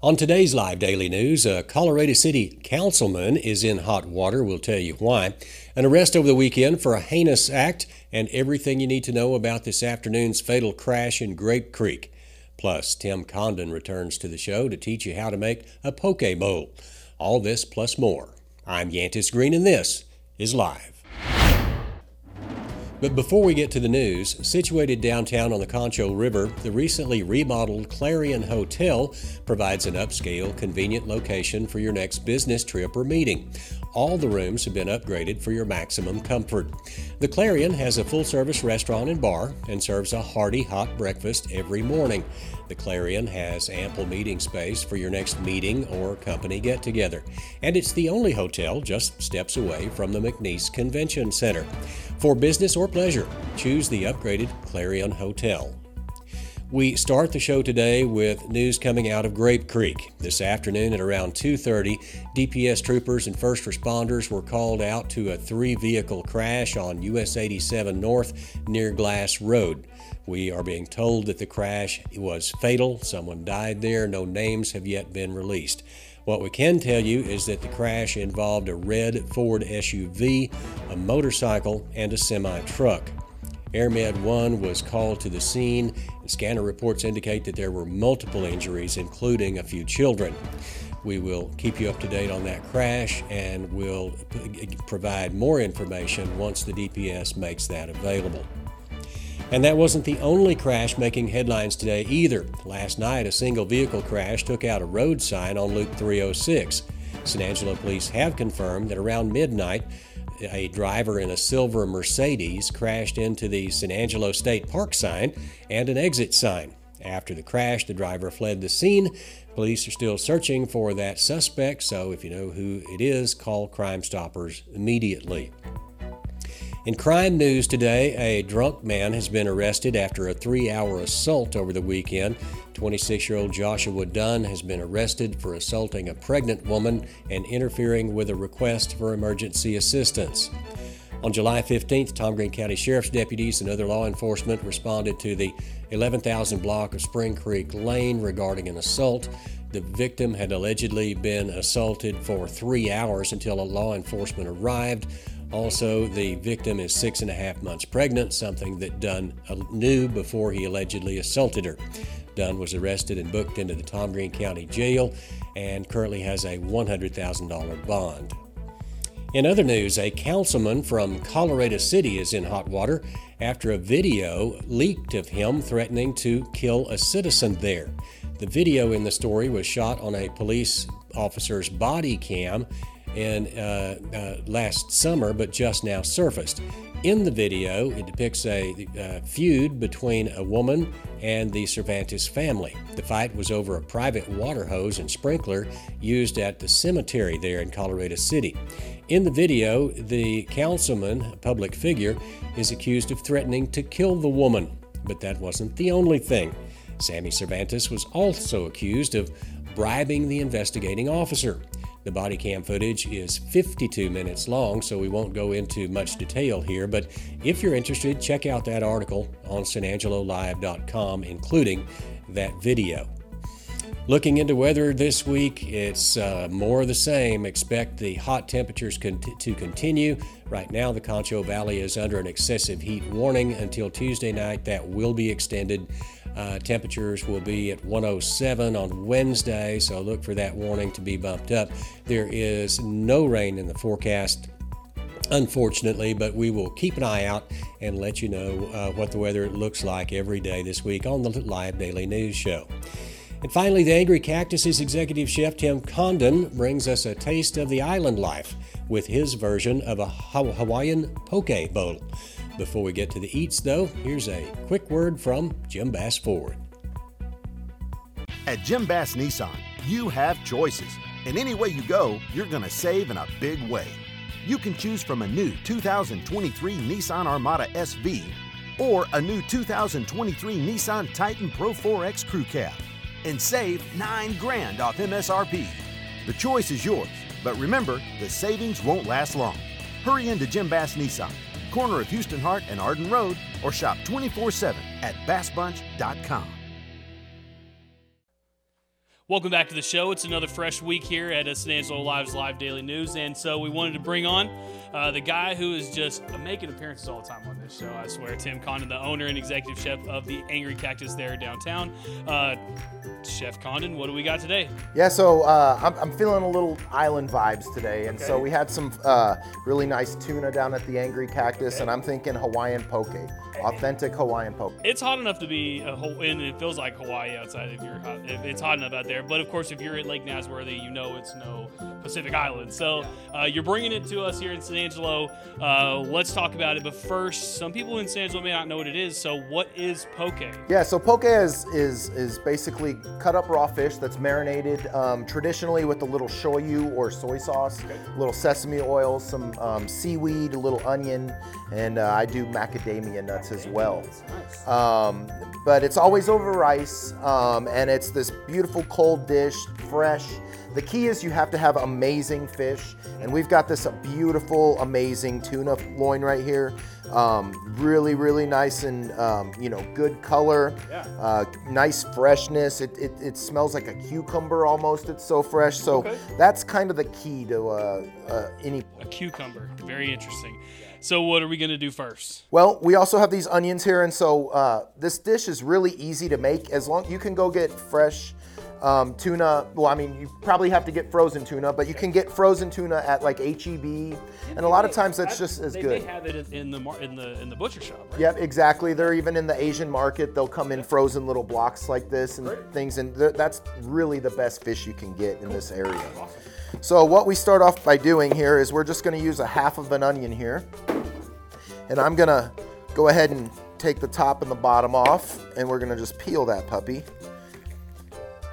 On today's live daily news, a Colorado City councilman is in hot water. We'll tell you why. An arrest over the weekend for a heinous act, and everything you need to know about this afternoon's fatal crash in Grape Creek. Plus, Tim Condon returns to the show to teach you how to make a poke bowl. All this plus more. I'm Yantis Green, and this is Live. But before we get to the news, situated downtown on the Concho River, the recently remodeled Clarion Hotel provides an upscale, convenient location for your next business trip or meeting. All the rooms have been upgraded for your maximum comfort. The Clarion has a full service restaurant and bar and serves a hearty hot breakfast every morning. The Clarion has ample meeting space for your next meeting or company get together, and it's the only hotel just steps away from the McNease Convention Center. For business or pleasure, choose the upgraded Clarion Hotel. We start the show today with news coming out of Grape Creek. This afternoon at around 2:30, DPS troopers and first responders were called out to a three-vehicle crash on US 87 North near Glass Road. We are being told that the crash was fatal. Someone died there. No names have yet been released. What we can tell you is that the crash involved a red Ford SUV, a motorcycle, and a semi truck. AirMed 1 was called to the scene, and scanner reports indicate that there were multiple injuries, including a few children. We will keep you up to date on that crash and will provide more information once the DPS makes that available. And that wasn't the only crash making headlines today either. Last night, a single vehicle crash took out a road sign on Loop 306. San Angelo police have confirmed that around midnight, a driver in a silver Mercedes crashed into the San Angelo State Park sign and an exit sign. After the crash, the driver fled the scene. Police are still searching for that suspect, so if you know who it is, call Crime Stoppers immediately. In crime news today, a drunk man has been arrested after a three hour assault over the weekend. 26 year old Joshua Dunn has been arrested for assaulting a pregnant woman and interfering with a request for emergency assistance. On July 15th, Tom Green County Sheriff's deputies and other law enforcement responded to the 11,000 block of Spring Creek Lane regarding an assault. The victim had allegedly been assaulted for three hours until a law enforcement arrived. Also, the victim is six and a half months pregnant, something that Dunn uh, knew before he allegedly assaulted her. Dunn was arrested and booked into the Tom Green County Jail and currently has a $100,000 bond. In other news, a councilman from Colorado City is in hot water after a video leaked of him threatening to kill a citizen there. The video in the story was shot on a police officer's body cam in uh, uh, last summer, but just now surfaced. In the video, it depicts a uh, feud between a woman and the Cervantes family. The fight was over a private water hose and sprinkler used at the cemetery there in Colorado City. In the video, the councilman, a public figure, is accused of threatening to kill the woman. But that wasn't the only thing. Sammy Cervantes was also accused of bribing the investigating officer. The body cam footage is 52 minutes long, so we won't go into much detail here, but if you're interested, check out that article on sanangelolive.com, including that video. Looking into weather this week, it's uh, more of the same. Expect the hot temperatures con- to continue. Right now, the Concho Valley is under an excessive heat warning until Tuesday night. That will be extended. Uh, temperatures will be at 107 on Wednesday, so look for that warning to be bumped up. There is no rain in the forecast unfortunately, but we will keep an eye out and let you know uh, what the weather looks like every day this week on the Live Daily News Show. And finally, the Angry Cactus's executive chef Tim Condon brings us a taste of the island life with his version of a Hawaiian poke bowl. Before we get to the eats, though, here's a quick word from Jim Bass Ford. At Jim Bass Nissan, you have choices. And any way you go, you're going to save in a big way. You can choose from a new 2023 Nissan Armada SV or a new 2023 Nissan Titan Pro 4X Crew Cab and save 9 grand off MSRP. The choice is yours, but remember, the savings won't last long. Hurry into Jim Bass Nissan, corner of Houston Harte and Arden Road, or shop 24 7 at bassbunch.com. Welcome back to the show. It's another fresh week here at San Angelo Live's Live Daily News, and so we wanted to bring on uh, the guy who is just making appearances all the time on this show. I swear, Tim Condon, the owner and executive chef of the Angry Cactus there downtown. Uh, chef Condon, what do we got today? Yeah, so uh, I'm, I'm, feeling a little island vibes today, and okay. so we had some uh, really nice tuna down at the Angry Cactus, okay. and I'm thinking Hawaiian poke authentic Hawaiian poke. It's hot enough to be, a, whole, and it feels like Hawaii outside if you're hot, if it's hot enough out there. But of course, if you're at Lake Nasworthy, you know it's no Pacific Island. So uh, you're bringing it to us here in San Angelo. Uh, let's talk about it. But first, some people in San Angelo may not know what it is. So what is poke? Yeah, so poke is is is basically cut up raw fish that's marinated um, traditionally with a little shoyu or soy sauce, a little sesame oil, some um, seaweed, a little onion, and uh, I do macadamia nuts as well. Um, but it's always over rice, um, and it's this beautiful cold dish, fresh. The key is you have to have amazing fish, and we've got this beautiful, amazing tuna loin right here. Um, really, really nice and um, you know good color, yeah. uh, nice freshness. It, it, it, smells like a cucumber almost. It's so fresh. So okay. that's kind of the key to uh, uh, any. A cucumber, very interesting. So what are we to do first? Well, we also have these onions here, and so uh, this dish is really easy to make. As long you can go get fresh um, tuna. Well, I mean, you probably have to get frozen tuna, but you can get frozen tuna at like HEB, and a lot of times that's just as they, good. They have it in the in the in the butcher shop, right? Yep, exactly. They're even in the Asian market. They'll come in frozen little blocks like this and Great. things, and th- that's really the best fish you can get in this area. Awesome. So what we start off by doing here is we're just going to use a half of an onion here. And I'm going to go ahead and take the top and the bottom off and we're going to just peel that puppy.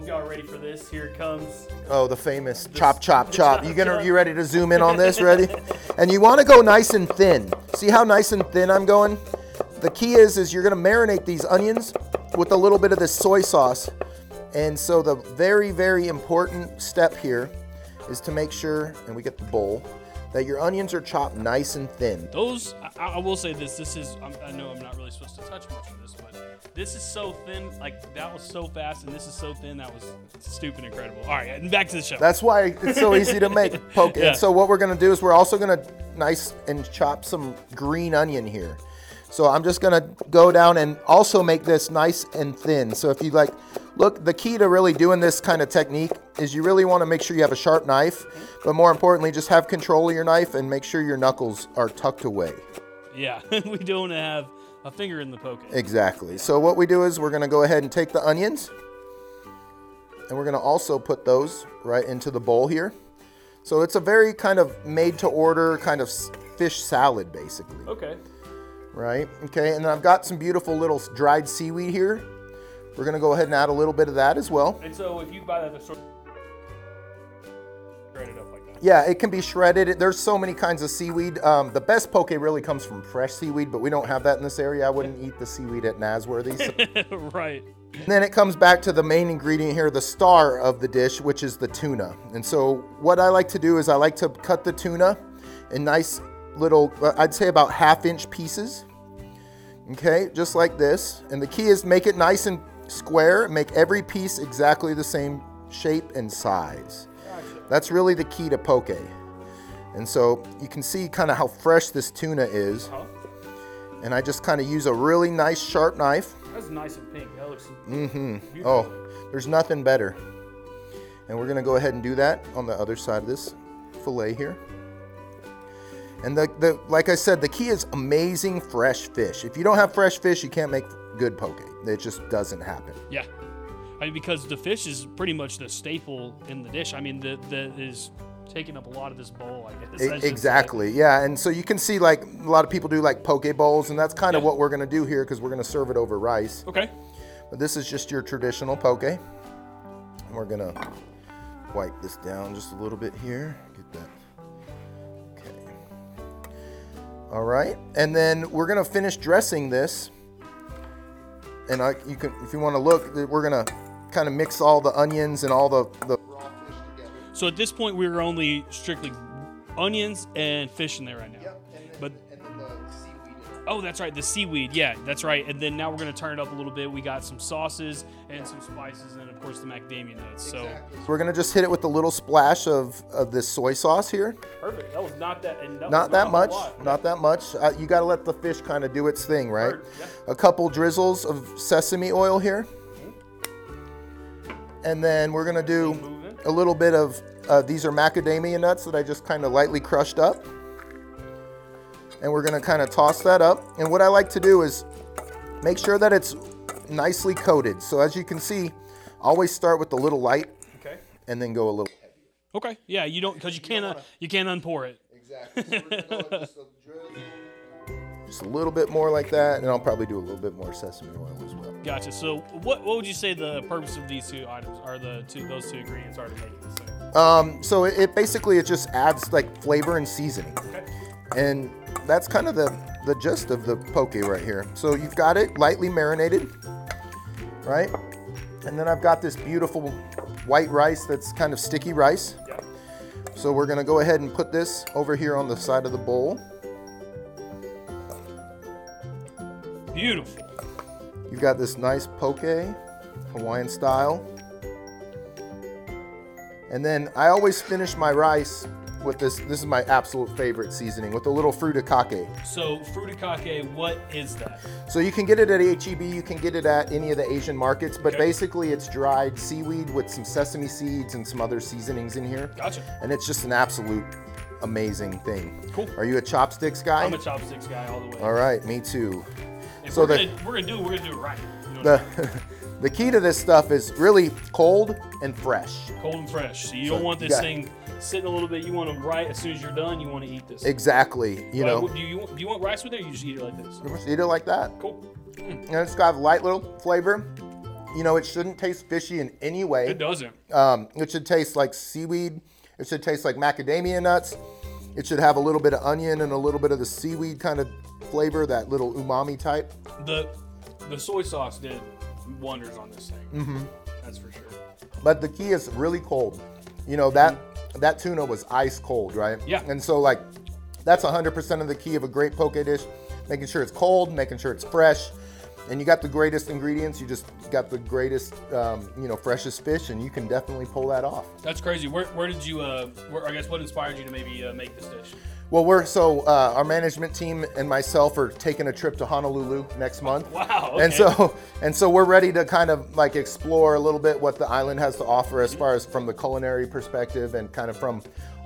Hope y'all are ready for this. Here it comes. Oh, the famous this, chop, chop, chop. You gonna, you ready to zoom in on this? Ready? and you want to go nice and thin. See how nice and thin I'm going? The key is, is you're gonna marinate these onions with a little bit of this soy sauce. And so the very, very important step here is to make sure, and we get the bowl, that your onions are chopped nice and thin. Those, I, I will say this, this is, I'm, i know I'm not really supposed to touch much of this, but this is so thin, like that was so fast, and this is so thin, that was stupid incredible. All right, and back to the show. That's why it's so easy to make poke. yeah. And so what we're gonna do is we're also gonna nice and chop some green onion here. So I'm just gonna go down and also make this nice and thin. So if you like, look, the key to really doing this kind of technique is you really wanna make sure you have a sharp knife, but more importantly, just have control of your knife and make sure your knuckles are tucked away. Yeah, we don't have a finger in the poke. Exactly. So what we do is we're gonna go ahead and take the onions and we're gonna also put those right into the bowl here. So it's a very kind of made to order kind of fish salad basically. Okay right? Okay, and then I've got some beautiful little dried seaweed here. We're gonna go ahead and add a little bit of that as well. And so if you buy that at the store, shredded up like that. Yeah, it can be shredded. There's so many kinds of seaweed. Um, the best poke really comes from fresh seaweed, but we don't have that in this area. I wouldn't eat the seaweed at Nasworthy. So. right. And then it comes back to the main ingredient here, the star of the dish, which is the tuna. And so what I like to do is I like to cut the tuna in nice little, I'd say about half inch pieces. Okay, just like this. And the key is make it nice and square, make every piece exactly the same shape and size. That's really the key to poke. And so you can see kind of how fresh this tuna is. Uh-huh. And I just kind of use a really nice sharp knife. That's nice and pink. That looks mm-hmm. Oh, there's nothing better. And we're gonna go ahead and do that on the other side of this fillet here. And the, the like I said, the key is amazing fresh fish. If you don't have fresh fish, you can't make good poke. It just doesn't happen. Yeah. I mean, because the fish is pretty much the staple in the dish. I mean, the the is taking up a lot of this bowl. I guess. exactly. Yeah, and so you can see like a lot of people do like poke bowls, and that's kind of yeah. what we're gonna do here because we're gonna serve it over rice. Okay. But this is just your traditional poke. We're gonna wipe this down just a little bit here. Get that. Okay. All right, and then we're gonna finish dressing this. And I, you can, if you want to look, we're gonna kind of mix all the onions and all the the raw fish together. So at this point, we were only strictly onions and fish in there right now. But and then the seaweed. oh, that's right, the seaweed. Yeah, that's right. And then now we're gonna turn it up a little bit. We got some sauces and some spices, and of course the macadamia nuts. So We're gonna just hit it with a little splash of, of this soy sauce here. perfect. That was not that. And that was Not that a much, lot. not that much. Uh, you gotta let the fish kind of do its thing, right? Yeah. A couple drizzles of sesame oil here. And then we're gonna do a little bit of, uh, these are macadamia nuts that I just kind of lightly crushed up. And we're gonna kind of toss that up. And what I like to do is make sure that it's nicely coated. So as you can see, always start with a little light Okay. and then go a little heavier. Okay. Yeah, you don't because you can't uh, you can't unpour it. Exactly. So we're gonna go just, a just a little bit more like that, and I'll probably do a little bit more sesame oil. Gotcha. So what what would you say the purpose of these two items are the two those two ingredients are to make this thing? Um, so it, it basically it just adds like flavor and seasoning, Okay. and that's kind of the the gist of the poke right here. So you've got it lightly marinated, right? And then I've got this beautiful white rice that's kind of sticky rice. Yeah. So we're gonna go ahead and put this over here on the side of the bowl. Beautiful. You've got this nice poke, Hawaiian style. And then I always finish my rice with this. This is my absolute favorite seasoning with a little furikake. So furikake, what is that? So you can get it at HEB, you can get it at any of the Asian markets, but Okay. basically it's dried seaweed with some sesame seeds and some other seasonings in here. Gotcha. And it's just an absolute amazing thing. Cool. Are you a chopsticks guy? I'm a chopsticks guy all the way. All right, me too. If so we're, the- gonna, we're gonna do it, we're gonna do it right. You know The the key to this stuff is really cold and fresh. Cold and fresh. So you So don't want this thing sitting a little bit. You want them right as soon as you're done. You want to eat this. Exactly. You know, do you do you want rice with it? or You just eat it like this. You just eat it like that. Cool. And it's got a light little flavor. You know, it shouldn't taste fishy in any way. It doesn't. Um, it should taste like seaweed. It should taste like macadamia nuts. It should have a little bit of onion and a little bit of the seaweed kind of flavor, that little umami type. The the soy sauce did wonders on this thing. Mm-hmm. That's for sure. But the key is really cold. You know that that tuna was ice cold, right? Yeah. And so like that's 100% of the key of a great poke dish, making sure it's cold, making sure it's fresh, and you got the greatest ingredients. You just got the greatest, um, you know, freshest fish, and you can definitely pull that off. That's crazy. Where, where did you? Uh, where, I guess what inspired you to maybe uh, make this dish? Well, we're so uh, our management team and myself are taking a trip to Honolulu next month. Wow, And so and so we're ready to kind of like explore a little bit what the island has to offer as far as from the culinary perspective and kind of from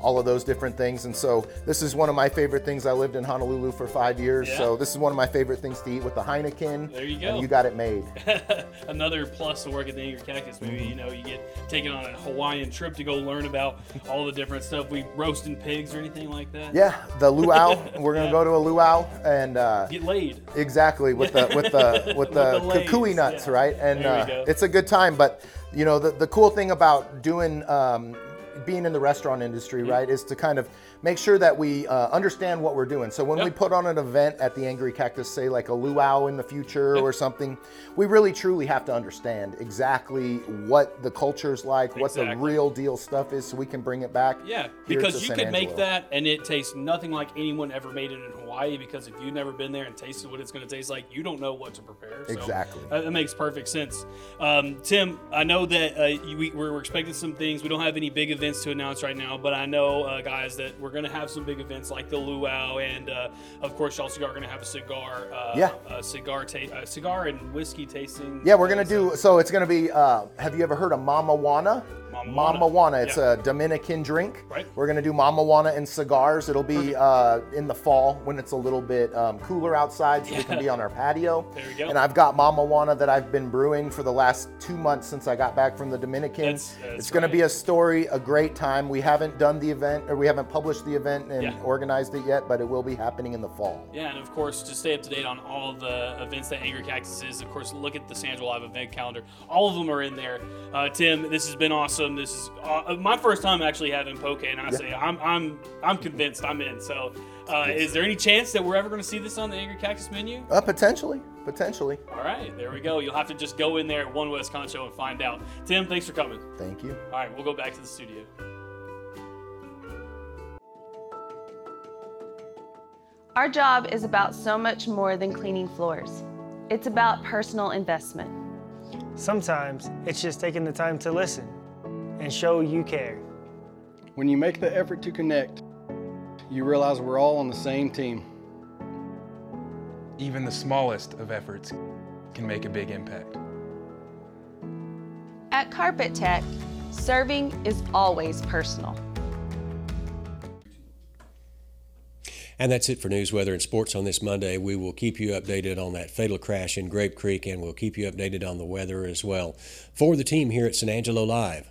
all of those different things. And so this is one of my favorite things. I lived in Honolulu for five years, Yeah. so this is one of my favorite things to eat with the Heineken. There you go. You got it made. Another plus to work at the Angry Cactus. Maybe Mm-hmm. you know you get taken on a Hawaiian trip to go learn about all the different stuff. We roasting pigs or anything like that. Yeah, the luau. We're gonna go to a luau and. Uh, Get laid. Exactly with the with the with the, the kukui nuts, yeah. right? And uh, it's a good time. But you know, the the cool thing about doing um, being in the restaurant industry, Mm-hmm. right, is to kind of make sure that we uh, understand what we're doing. So when we put on an event at the Angry Cactus, say like a luau in the future or something, we really truly have to understand exactly what the culture's like, what the real deal stuff is, so we can bring it back. Yeah, because you San could make that and it tastes nothing like anyone ever made it in Hawaii. Because if you've never been there and tasted what it's going to taste like, you don't know what to prepare. So Exactly. That, makes perfect sense. Um, Tim, I know that uh, you, we, we're expecting some things. We don't have any big events to announce right now, but I know, uh, guys, that we're going to have some big events like the luau, and uh, of course, y'all are going to have a cigar, uh, Yeah. a cigar, ta- cigar and whiskey tasting. Yeah, we're gonna uh, do. So it's gonna be. Uh, have you ever heard of Mama Juana? Mama, Mama Juana. It's Yeah. a Dominican drink. Right. We're gonna do Mama Juana and cigars. It'll be uh, in the fall when it's a little bit um, cooler outside, so we can be on our patio. There we go. And I've got Mama Juana that I've been brewing for the last two months since I got back from the Dominican. That's- that's it's gonna be a story, a great time. We haven't done the event, or we haven't published the event and Yeah. organized it yet, but it will be happening in the fall. Yeah, and of course, to stay up to date on all the events that Angry Cactus is, of course, look at the San Angelo Live event calendar. All of them are in there. Uh, Tim, this has been awesome. This is uh, my first time actually having poke, and I say I'm I'm I'm convinced I'm in. So, uh, is there any chance that we're ever going to see this on the Angry Cactus menu? Uh, potentially, potentially. All right, there we go. You'll have to just go in there at One West Concho and find out. Tim, thanks for coming. Thank you. All right, we'll go back to the studio. Our job is about so much more than cleaning floors. It's about personal investment. Sometimes it's just taking the time to listen and show you care. When you make the effort to connect, you realize we're all on the same team. Even the smallest of efforts can make a big impact. At Carpet Tech, serving is always personal. And that's it for news, weather, and sports on this Monday. We will keep you updated on that fatal crash in Grape Creek, and we'll keep you updated on the weather as well. For the team here at San Angelo Live,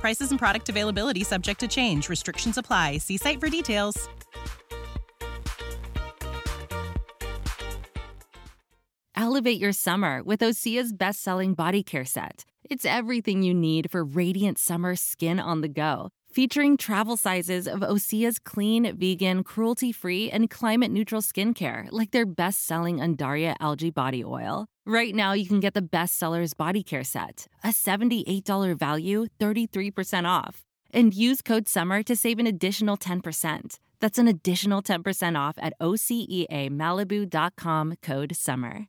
Prices and product availability subject to change. Restrictions apply. See site for details. Elevate your summer with Osea's best selling body care set. It's everything you need for radiant summer skin on the go. Featuring travel sizes of Osea's clean, vegan, cruelty free, and climate neutral skincare, like their best selling Undaria algae body oil. Right now, you can get the bestsellers body care set, a $78 value, 33% off. And use code SUMMER to save an additional 10%. That's an additional 10% off at OSEAMalibu.com code SUMMER.